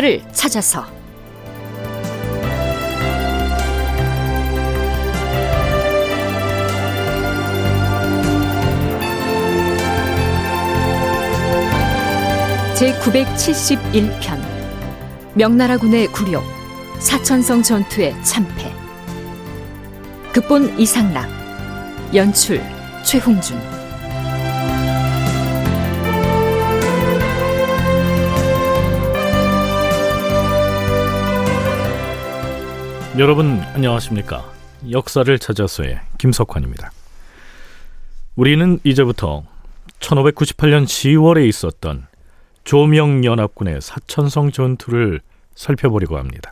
역사를 찾아서. 제 971편. 명나라군의 굴욕 사천성 전투의 참패. 극본 이상락 연출 최홍준 여러분 안녕하십니까 역사를 찾아서의 김석환입니다 우리는 이제부터 1598년 10월에 있었던 조명연합군의 사천성 전투를 살펴보려고 합니다.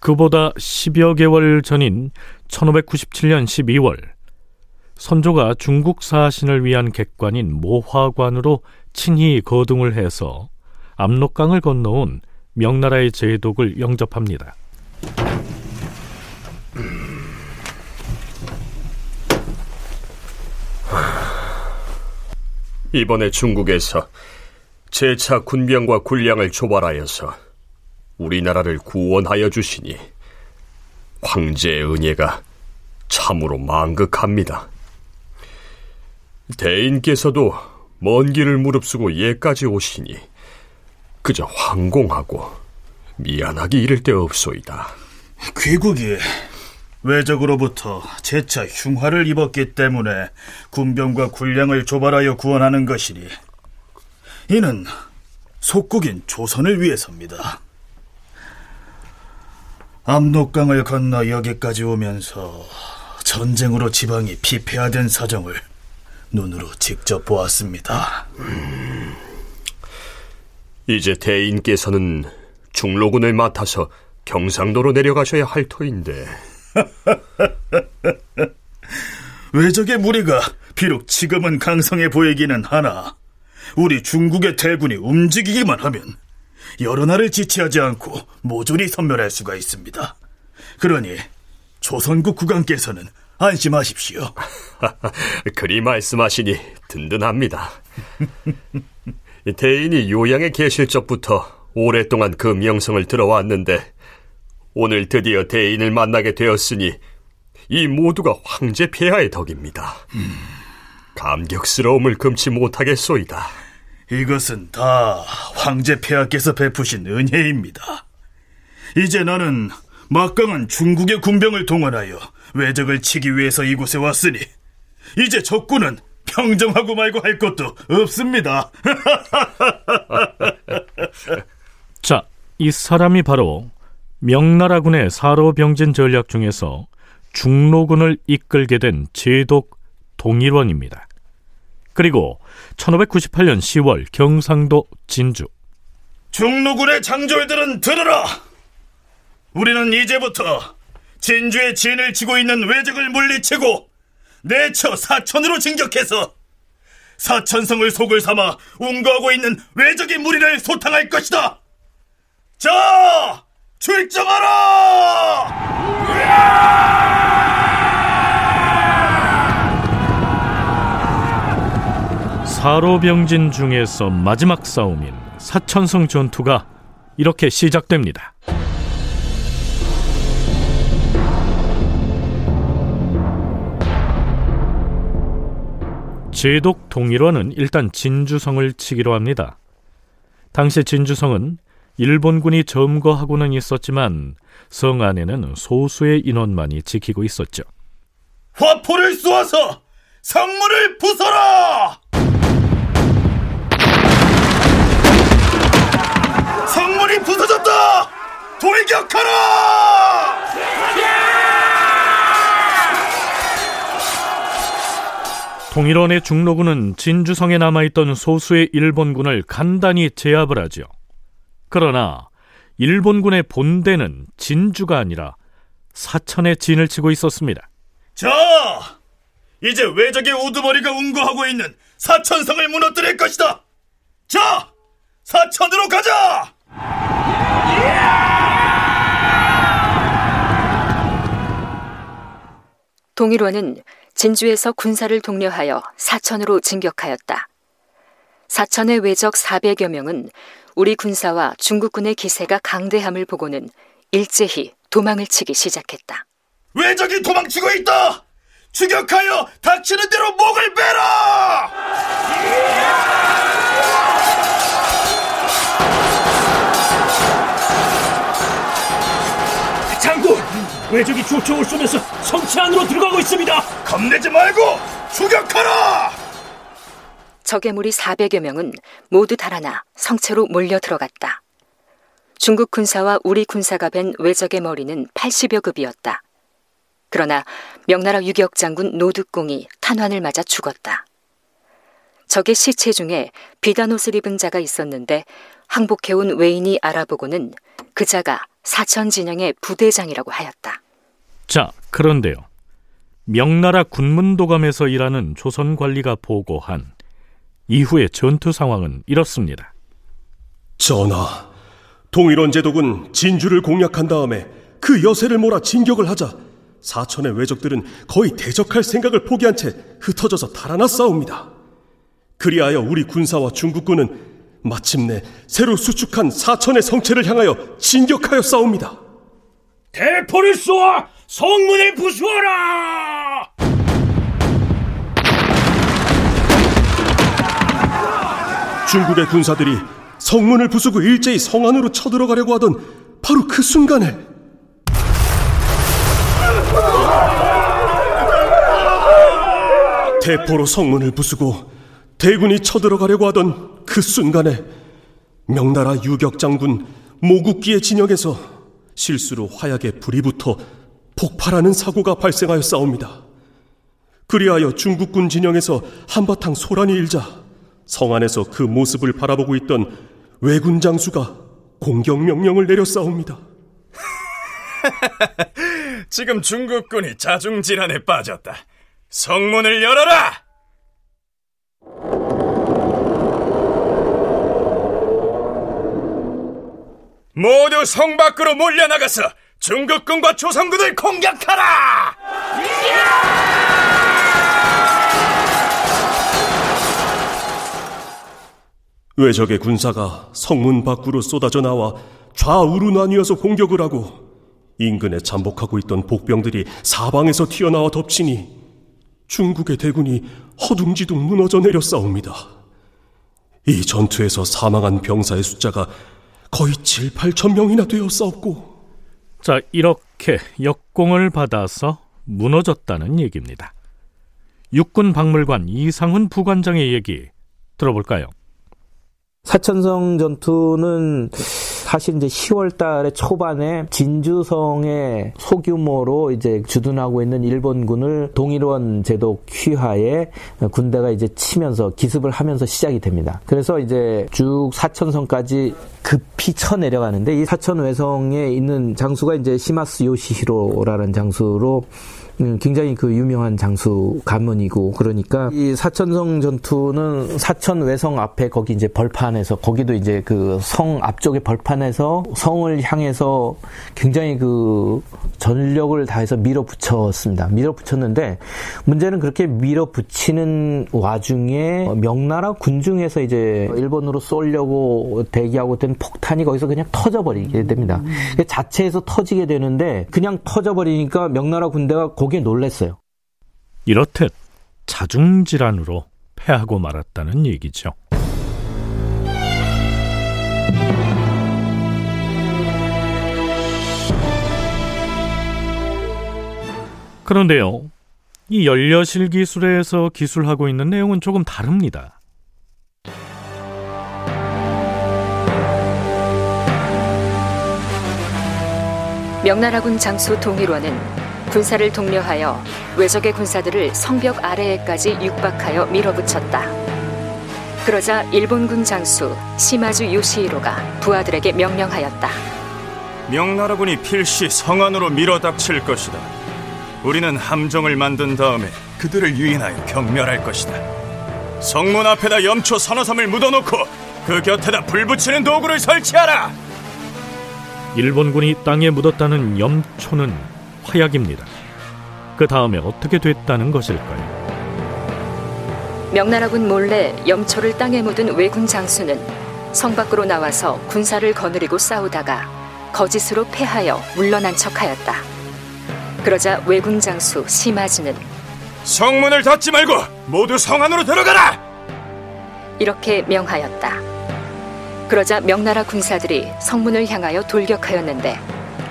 그보다 10여 개월 전인 1597년 12월 선조가 중국 사신을 위한 객관인 모화관으로 친히 거둥을 해서 압록강을 건너온 명나라의 제독을 영접합니다. 이번에 중국에서 제차 군병과 군량을 조발하여서 우리나라를 구원하여 주시니 황제의 은혜가 참으로 망극합니다. 대인께서도 먼 길을 무릅쓰고 예까지 오시니 그저 황공하고 미안하기 이를 데 없소이다. 귀국이 외적으로부터 재차 흉화를 입었기 때문에 군병과 군량을 조발하여 구원하는 것이니 이는 속국인 조선을 위해서입니다. 압록강을 건너 여기까지 오면서 전쟁으로 지방이 피폐화된 사정을 눈으로 직접 보았습니다. 음, 이제 대인께서는 중로군을 맡아서 경상도로 내려가셔야 할 터인데. 외적의 무리가 비록 지금은 강성해 보이기는 하나 우리 중국의 대군이 움직이기만 하면 여러 나라를 지체하지 않고 모조리 섬멸할 수가 있습니다. 그러니 조선국 국왕께서는 안심하십시오. 그리 말씀하시니 든든합니다. 대인이 요양에 계실 적부터 오랫동안 그 명성을 들어왔는데 오늘 드디어 대인을 만나게 되었으니 이 모두가 황제 폐하의 덕입니다. 음. 감격스러움을 금치 못하겠소이다. 이것은 다 황제 폐하께서 베푸신 은혜입니다. 이제 나는 막강한 중국의 군병을 동원하여 외적을 치기 위해서 이곳에 왔으니 이제 적군은 평정하고 말고 할 것도 없습니다. 자, 이 사람이 바로 명나라군의 사로병진 전략 중에서 중로군을 이끌게 된 제독 동일원입니다. 그리고 1598년 10월 경상도 진주 중로군의 장졸들은 들으라! 우리는 이제부터 진주의 진을 치고 있는 외적을 물리치고 내처 사천으로 진격해서 사천성을 속을 삼아 운거하고 있는 외적의 무리를 소탕할 것이다! 자! 출정하라! 사로병진 중에서 마지막 싸움인 사천성 전투가 이렇게 시작됩니다. 제독 동일원은 일단 진주성을 치기로 합니다. 당시 진주성은 일본군이 점거하고는 있었지만 성 안에는 소수의 인원만이 지키고 있었죠. 화포를 쏘아서 성문을 부숴라! 성문이 부서졌다! 돌격하라! 통일원의 중로군은 진주성에 남아있던 소수의 일본군을 간단히 제압을 하죠. 그러나 일본군의 본대는 진주가 아니라 사천에 진을 치고 있었습니다. 자, 이제 외적의 우두머리가 운거하고 있는 사천성을 무너뜨릴 것이다. 자, 사천으로 가자! 동일원은 진주에서 군사를 독려하여 사천으로 진격하였다. 사천의 외적 400여 명은 우리 군사와 중국군의 기세가 강대함을 보고는 일제히 도망을 치기 시작했다. 왜적이 도망치고 있다! 추격하여 닥치는 대로 목을 베라! 장군! 외적이 조총을 쏘면서 성체 안으로 들어가고 있습니다! 겁내지 말고 추격하라! 적의 무리 400여 명은 모두 달아나 성체로 몰려 들어갔다. 중국 군사와 우리 군사가 벤 외적의 머리는 80여 급이었다. 그러나 명나라 유격 장군 노득공이 탄환을 맞아 죽었다. 적의 시체 중에 비단 옷을 입은 자가 있었는데 항복해온 외인이 알아보고는 그 자가 사천 진영의 부대장이라고 하였다. 자, 그런데요. 명나라 군문도감에서 일하는 조선 관리가 보고한 이후의 전투 상황은 이렇습니다. 전하, 동일원 제독은 진주를 공략한 다음에 그 여세를 몰아 진격을 하자 사천의 왜적들은 거의 대적할 생각을 포기한 채 흩어져서 달아나 싸웁니다. 그리하여 우리 군사와 중국군은 마침내 새로 수축한 사천의 성체를 향하여 진격하여 싸웁니다. 대포를 쏘아 성문을 부수어라! 중국의 군사들이 성문을 부수고 일제히 성 안으로 쳐들어가려고 하던 바로 그 순간에 대포로 성문을 부수고 대군이 쳐들어가려고 하던 그 순간에 명나라 유격 장군 모국기의 진영에서 실수로 화약에 불이 붙어 폭발하는 사고가 발생하여 싸웁니다. 그리하여 중국군 진영에서 한바탕 소란이 일자 성 안에서 그 모습을 바라보고 있던 왜군 장수가 공격 명령을 내려 싸웁니다. 지금 중국군이 자중 질환에 빠졌다. 성문을 열어라! 모두 성 밖으로 몰려나가서 중국군과 조선군을 공격하라! 왜적의 군사가 성문 밖으로 쏟아져 나와 좌우로 나뉘어서 공격을 하고 인근에 잠복하고 있던 복병들이 사방에서 튀어나와 덮치니 중국의 대군이 허둥지둥 무너져 내려 싸웁니다. 이 전투에서 사망한 병사의 숫자가 거의 7, 8천 명이나 되어 싸웠고 자, 이렇게 역공을 받아서 무너졌다는 얘기입니다. 육군 박물관 이상훈 부관장의 얘기 들어볼까요? 사천성 전투는 사실 이제 10월 달에 초반에 진주성의 소규모로 이제 주둔하고 있는 일본군을 동일원 제독 휘하에 군대가 이제 치면서 기습을 하면서 시작이 됩니다. 그래서 이제 쭉 사천성까지 급히 쳐 내려가는데 이 사천 외성에 있는 장수가 이제 시마스 요시히로라는 장수로 음, 굉장히 그 유명한 장수 가문이고 그러니까 이 사천성 전투는 사천 외성 앞에 거기 이제 벌판에서 거기도 이제 그 성 앞쪽에 벌판에서 성을 향해서 굉장히 그 전력을 다해서 밀어붙였습니다. 밀어붙였는데 문제는 그렇게 밀어붙이는 와중에 명나라 군중에서 이제 일본으로 쏠려고 대기하고 있던 폭탄이 거기서 그냥 터져버리게 됩니다. 자체에서 터지게 되는데 그냥 터져버리니까 명나라 군대가 거기에 놀랬어요. 이렇듯 자중질환으로 패하고 말았다는 얘기죠. 그런데요, 이 연려실 기술에서 기술하고 있는 내용은 조금 다릅니다. 명나라군 장수 동일원은 군사를 독려하여 외적의 군사들을 성벽 아래에까지 육박하여 밀어붙였다. 그러자 일본군 장수 시마주 요시히로가 부하들에게 명령하였다. 명나라군이 필시 성안으로 밀어닥칠 것이다. 우리는 함정을 만든 다음에 그들을 유인하여 경멸할 것이다. 성문 앞에다 염초 서너 섬을 묻어놓고 그 곁에다 불 붙이는 도구를 설치하라. 일본군이 땅에 묻었다는 염초는 화약입니다. 그 다음에 어떻게 됐다는 것일까요? 명나라군 몰래 염초를 땅에 묻은 왜군 장수는 성 밖으로 나와서 군사를 거느리고 싸우다가 거짓으로 패하여 물러난 척하였다. 그러자 외군 장수 시마즈는 성문을 닫지 말고 모두 성 안으로 들어가라! 이렇게 명하였다. 그러자 명나라 군사들이 성문을 향하여 돌격하였는데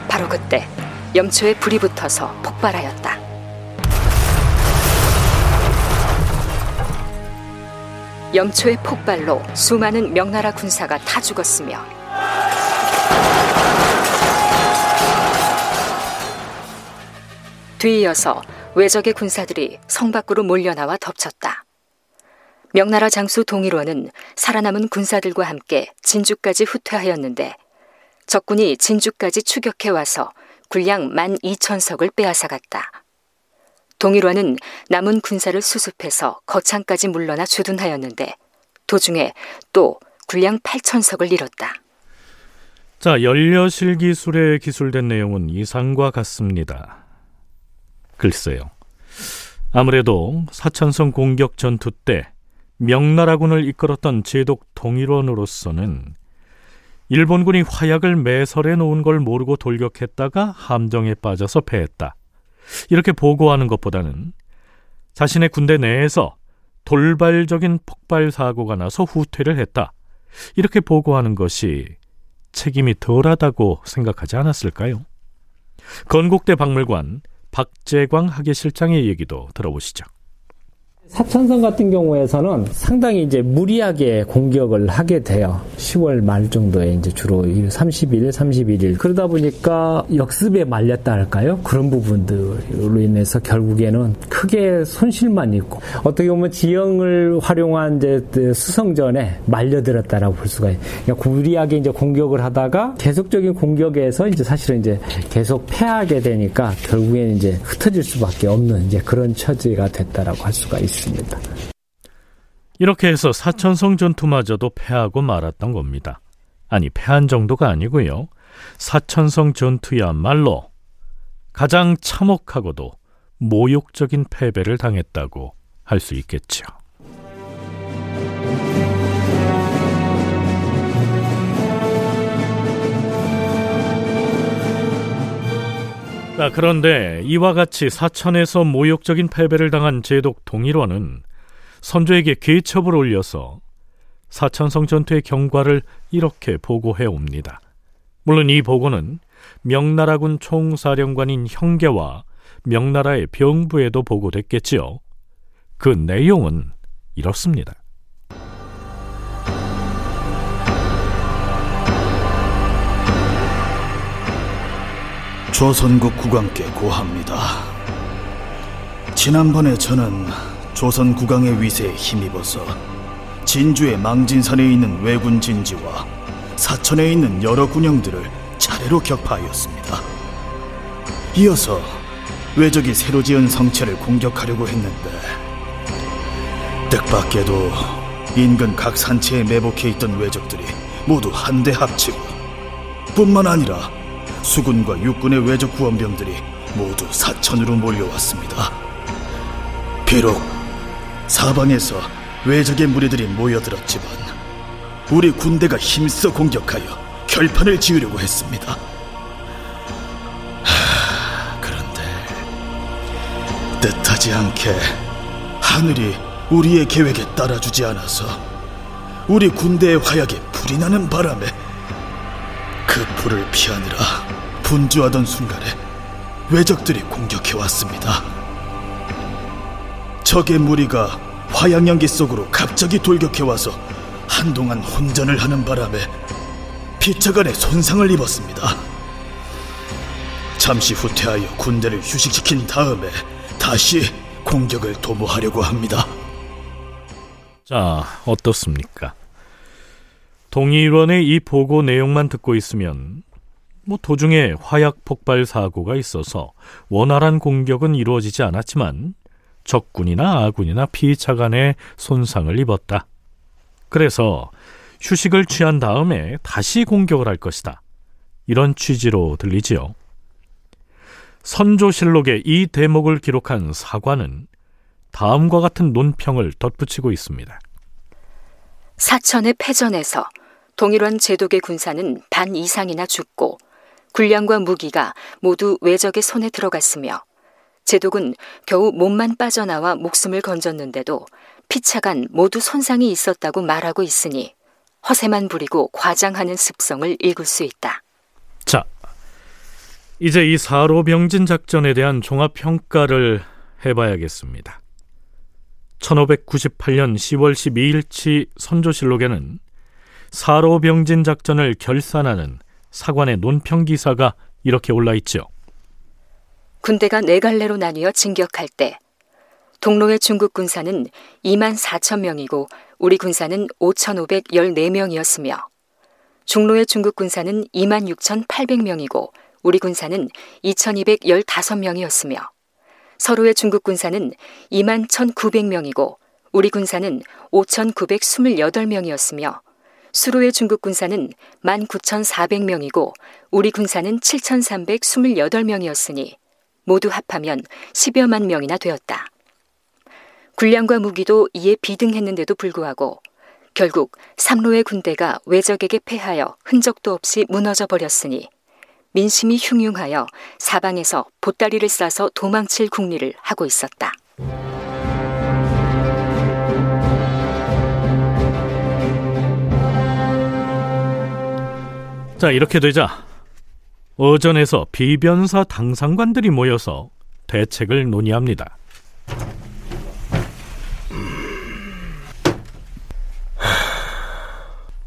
바로 그때 염초에 불이 붙어서 폭발하였다. 염초의 폭발로 수많은 명나라 군사가 타 죽었으며 뒤이어서 외적의 군사들이 성 밖으로 몰려나와 덮쳤다. 명나라 장수 동일원은 살아남은 군사들과 함께 진주까지 후퇴하였는데 적군이 진주까지 추격해 와서 군량 만 이천석을 빼앗아갔다. 동일원은 남은 군사를 수습해서 거창까지 물러나 주둔하였는데 도중에 또 군량 8천석을 잃었다. 자, 연려실 기술에 기술된 내용은 이상과 같습니다. 글쎄요. 아무래도 사천성 공격 전투 때 명나라군을 이끌었던 제독 동일원으로서는 일본군이 화약을 매설해 놓은 걸 모르고 돌격했다가 함정에 빠져서 패했다. 이렇게 보고하는 것보다는 자신의 군대 내에서 돌발적인 폭발 사고가 나서 후퇴를 했다. 이렇게 보고하는 것이 책임이 덜하다고 생각하지 않았을까요? 건국대 박물관 박재광 학예실장의 얘기도 들어보시죠. 사천성 같은 경우에서는 상당히 이제 무리하게 공격을 하게 돼요. 10월 말 정도에 이제 주로 30일, 31일. 그러다 보니까 역습에 말렸다 할까요? 그런 부분들로 인해서 결국에는 크게 손실만 있고 어떻게 보면 지형을 활용한 이제 그 수성전에 말려들었다라고 볼 수가 있어요. 그러니까 무리하게 이제 공격을 하다가 계속적인 공격에서 이제 사실은 이제 계속 패하게 되니까 결국에는 이제 흩어질 수밖에 없는 이제 그런 처지가 됐다라고 할 수가 있습니다. 있습니다. 이렇게 해서 사천성 전투마저도 패하고 말았던 겁니다. 아니, 패한 정도가 아니고요. 사천성 전투야말로 가장 참혹하고도 모욕적인 패배를 당했다고 할 수 있겠죠. 자, 그런데 이와 같이 사천에서 모욕적인 패배를 당한 제독 동일원은 선조에게 계첩을 올려서 사천성 전투의 경과를 이렇게 보고해 옵니다. 물론 이 보고는 명나라군 총사령관인 형계와 명나라의 병부에도 보고됐겠지요. 그 내용은 이렇습니다. 조선국 국왕께 고합니다. 지난번에 저는 조선 국왕의 위세에 힘입어서 진주의 망진산에 있는 왜군 진지와 사천에 있는 여러 군영들을 차례로 격파하였습니다. 이어서 왜적이 새로 지은 성체를 공격하려고 했는데 뜻밖에도 인근 각 산체에 매복해 있던 왜적들이 모두 한데 합치고 뿐만 아니라 수군과 육군의 외적 구원병들이 모두 사천으로 몰려왔습니다. 비록 사방에서 외적의 무리들이 모여들었지만 우리 군대가 힘써 공격하여 결판을 지으려고 했습니다. 하, 그런데 뜻하지 않게 하늘이 우리의 계획에 따라주지 않아서 우리 군대의 화약에 불이 나는 바람에 그 불을 피하느라 분주하던 순간에 외적들이 공격해 왔습니다. 적의 무리가 화양연기 속으로 갑자기 돌격해 와서 한동안 혼전을 하는 바람에 피차간에 손상을 입었습니다. 잠시 후퇴하여 군대를 휴식시킨 다음에 다시 공격을 도모하려고 합니다. 자, 어떻습니까? 동일원의 이 보고 내용만 듣고 있으면 뭐 도중에 화약 폭발 사고가 있어서 원활한 공격은 이루어지지 않았지만 적군이나 아군이나 피의차 간에 손상을 입었다. 그래서 휴식을 취한 다음에 다시 공격을 할 것이다. 이런 취지로 들리지요. 선조실록에 이 대목을 기록한 사관은 다음과 같은 논평을 덧붙이고 있습니다. 사천의 패전에서 동일원 제독의 군사는 반 이상이나 죽고 군량과 무기가 모두 외적의 손에 들어갔으며 제독은 겨우 몸만 빠져나와 목숨을 건졌는데도 피차간 모두 손상이 있었다고 말하고 있으니 허세만 부리고 과장하는 습성을 읽을 수 있다. 자, 이제 이 사로 병진 작전에 대한 종합 평가를 해봐야겠습니다. 1598년 10월 12일치 선조실록에는 사로병진 작전을 결산하는 사관의 논평 기사가 이렇게 올라 있죠. 군대가 네 갈래로 나뉘어 진격할 때 동로의 중국 군사는 2만 4천 명이고 우리 군사는 5,514명이었으며 중로의 중국 군사는 2만 6,800명이고 우리 군사는 2,215명이었으며 서로의 중국 군사는 2만 1,900명이고 우리 군사는 5,928명이었으며 수로의 중국 군사는 19,400명이고 우리 군사는 7,328명이었으니 모두 합하면 10여만 명이나 되었다. 군량과 무기도 이에 비등했는데도 불구하고 결국 삼로의 군대가 외적에게 패하여 흔적도 없이 무너져 버렸으니 민심이 흉흉하여 사방에서 보따리를 싸서 도망칠 궁리를 하고 있었다. 자, 이렇게 되자 어전에서 비변사 당상관들이 모여서 대책을 논의합니다.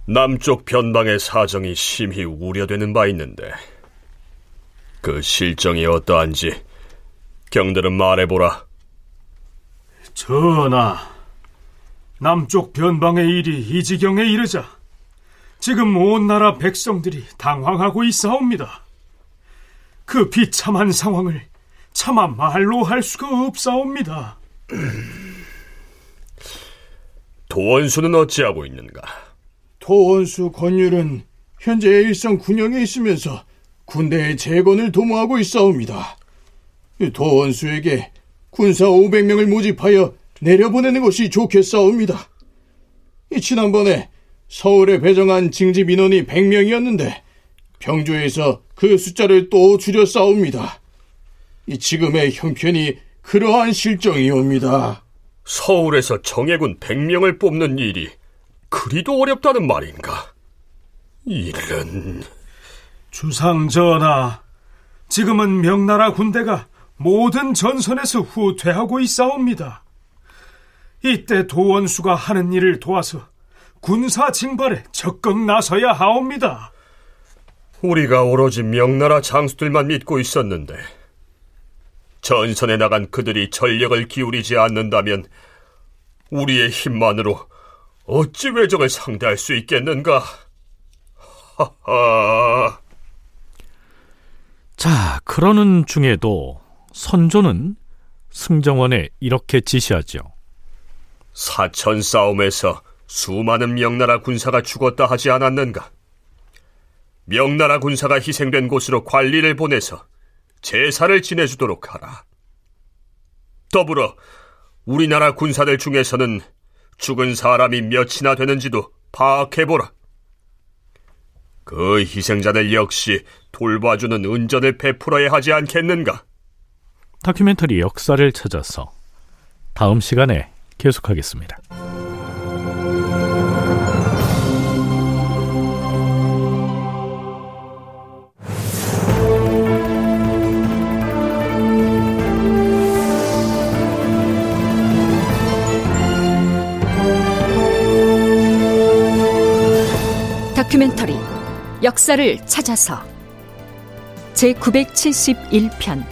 남쪽 변방의 사정이 심히 우려되는 바 있는데 그 실정이 어떠한지 경들은 말해보라. 전하, 남쪽 변방의 일이 이 지경에 이르자 지금 온 나라 백성들이 당황하고 있사옵니다. 그 비참한 상황을 차마 말로 할 수가 없사옵니다. 도원수는 어찌하고 있는가? 도원수 권율은 현재 일성 군영에 있으면서 군대의 재건을 도모하고 있사옵니다. 도원수에게 군사 500명을 모집하여 내려보내는 것이 좋겠사옵니다. 지난번에 서울에 배정한 징집 인원이 100명이었는데 병조에서 그 숫자를 또 줄였사옵니다. 지금의 형편이 그러한 실정이옵니다. 서울에서 정예군 100명을 뽑는 일이 그리도 어렵다는 말인가? 이런... 주상 전하, 지금은 명나라 군대가 모든 전선에서 후퇴하고 있사옵니다. 이때 도원수가 하는 일을 도와서 군사 징발에 적극 나서야 하옵니다. 우리가 오로지 명나라 장수들만 믿고 있었는데 전선에 나간 그들이 전력을 기울이지 않는다면 우리의 힘만으로 어찌 외적을 상대할 수 있겠는가? 하하. 자, 그러는 중에도 선조는 승정원에 이렇게 지시하죠. 사천 싸움에서 수많은 명나라 군사가 죽었다 하지 않았는가? 명나라 군사가 희생된 곳으로 관리를 보내서 제사를 지내주도록 하라. 더불어 우리나라 군사들 중에서는 죽은 사람이 몇이나 되는지도 파악해보라. 그 희생자들 역시 돌봐주는 은전을 베풀어야 하지 않겠는가? 다큐멘터리 역사를 찾아서 다음 시간에 계속하겠습니다. 다큐멘터리 역사를 찾아서 제971편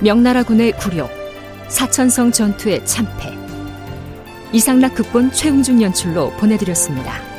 명나라군의 굴욕 사천성 전투의 참패 이상락 극본 최웅준 연출로 보내드렸습니다.